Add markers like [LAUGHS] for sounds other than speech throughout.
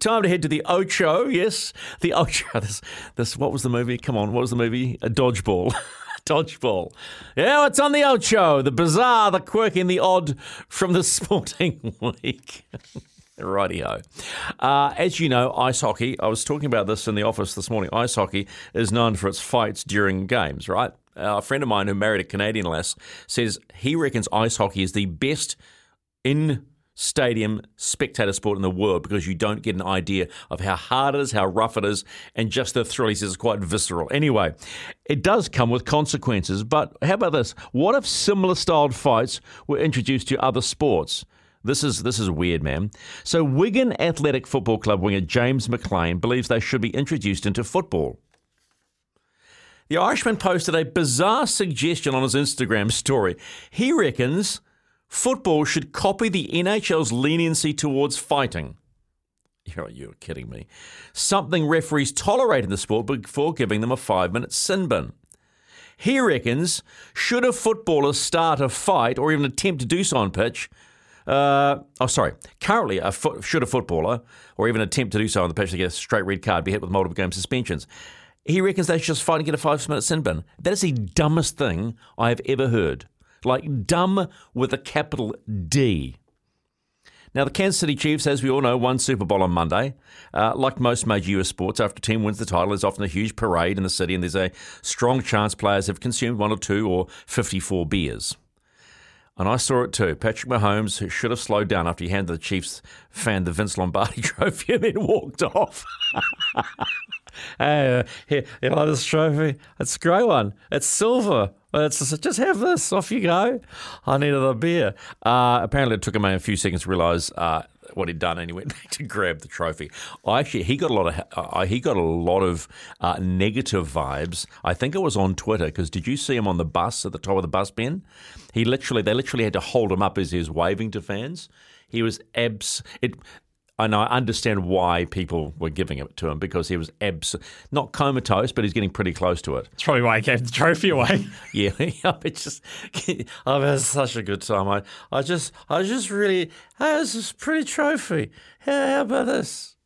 Time to head to the Ocho. Yes, the Ocho. [LAUGHS] This, this. What was the movie? Come on, what was the movie? A dodgeball. [LAUGHS] dodgeball. Yeah, it's on the Ocho. The bizarre, the quirky, and the odd from the [LAUGHS] sporting week. Rightio. Uh, as you know, ice hockey, I was talking about this in the office this morning. Ice hockey is known for its fights during games, right? Uh, a friend of mine who married a Canadian lass says he reckons ice hockey is the best in stadium spectator sport in the world because you don't get an idea of how hard it is, how rough it is, and just the thrill. He says is quite visceral. Anyway, it does come with consequences. But how about this? What if similar styled fights were introduced to other sports? This is this is weird, man. So Wigan Athletic Football Club winger James McClean believes they should be introduced into football. The Irishman posted a bizarre suggestion on his Instagram story. He reckons football should copy the NHL's leniency towards fighting. You're, you're kidding me. Something referees tolerate in the sport before giving them a five minute sin bin. He reckons should a footballer start a fight or even attempt to do so on pitch, uh, oh, sorry. Currently, a fo- should a footballer or even attempt to do so on the pitch to get a straight red card be hit with multiple game suspensions. He reckons they should just fight and get a five minute sin bin. That is the dumbest thing I have ever heard. Like dumb with a capital D. Now, the Kansas City Chiefs, as we all know, won Super Bowl on Monday. Uh, like most major US sports, after a team wins the title, there's often a huge parade in the city, and there's a strong chance players have consumed one or two or 54 beers. And I saw it too. Patrick Mahomes should have slowed down after he handed the Chiefs fan the Vince Lombardi [LAUGHS] trophy and then walked off. [LAUGHS] [LAUGHS] hey, uh, you like this trophy? It's a great one. It's silver. It's just, just have this. Off you go. I need another beer. Uh, apparently, it took him a few seconds to realise uh, what he'd done, and he went [LAUGHS] back to grab the trophy. I actually, he got a lot of uh, he got a lot of uh, negative vibes. I think it was on Twitter because did you see him on the bus at the top of the bus bin? He literally, they literally had to hold him up as he was waving to fans. He was abs. It and I understand why people were giving it to him because he was abs- not comatose, but he's getting pretty close to it. That's probably why he gave the trophy away. [LAUGHS] yeah, [LAUGHS] it's just [LAUGHS] I've had such a good time. I, I just, I just really, hey, this is a pretty trophy. How, how about this?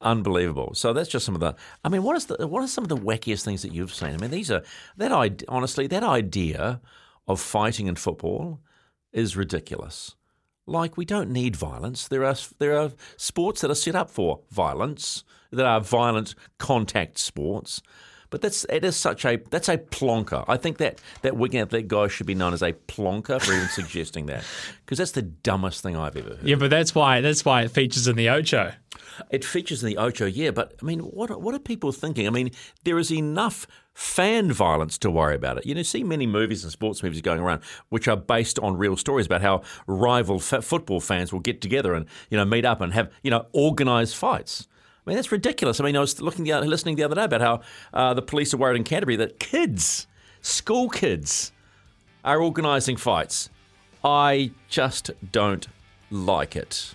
Unbelievable. So that's just some of the. I mean, what is the what are some of the wackiest things that you've seen? I mean, these are that. I honestly, that idea of fighting in football is ridiculous. Like we don't need violence. There are there are sports that are set up for violence. That are violent contact sports. But that's it is such a that's a plonker. I think that that Wigan Athletic guy should be known as a plonker for even suggesting that because that's the dumbest thing I've ever heard. Yeah, but that's why that's why it features in the Ocho. It features in the Ocho, yeah. But I mean, what what are people thinking? I mean, there is enough fan violence to worry about it. You know, see many movies and sports movies going around which are based on real stories about how rival f- football fans will get together and you know meet up and have you know organized fights. I mean, that's ridiculous. I mean, I was looking the, listening the other day about how uh, the police are worried in Canterbury that kids, school kids, are organising fights. I just don't like it.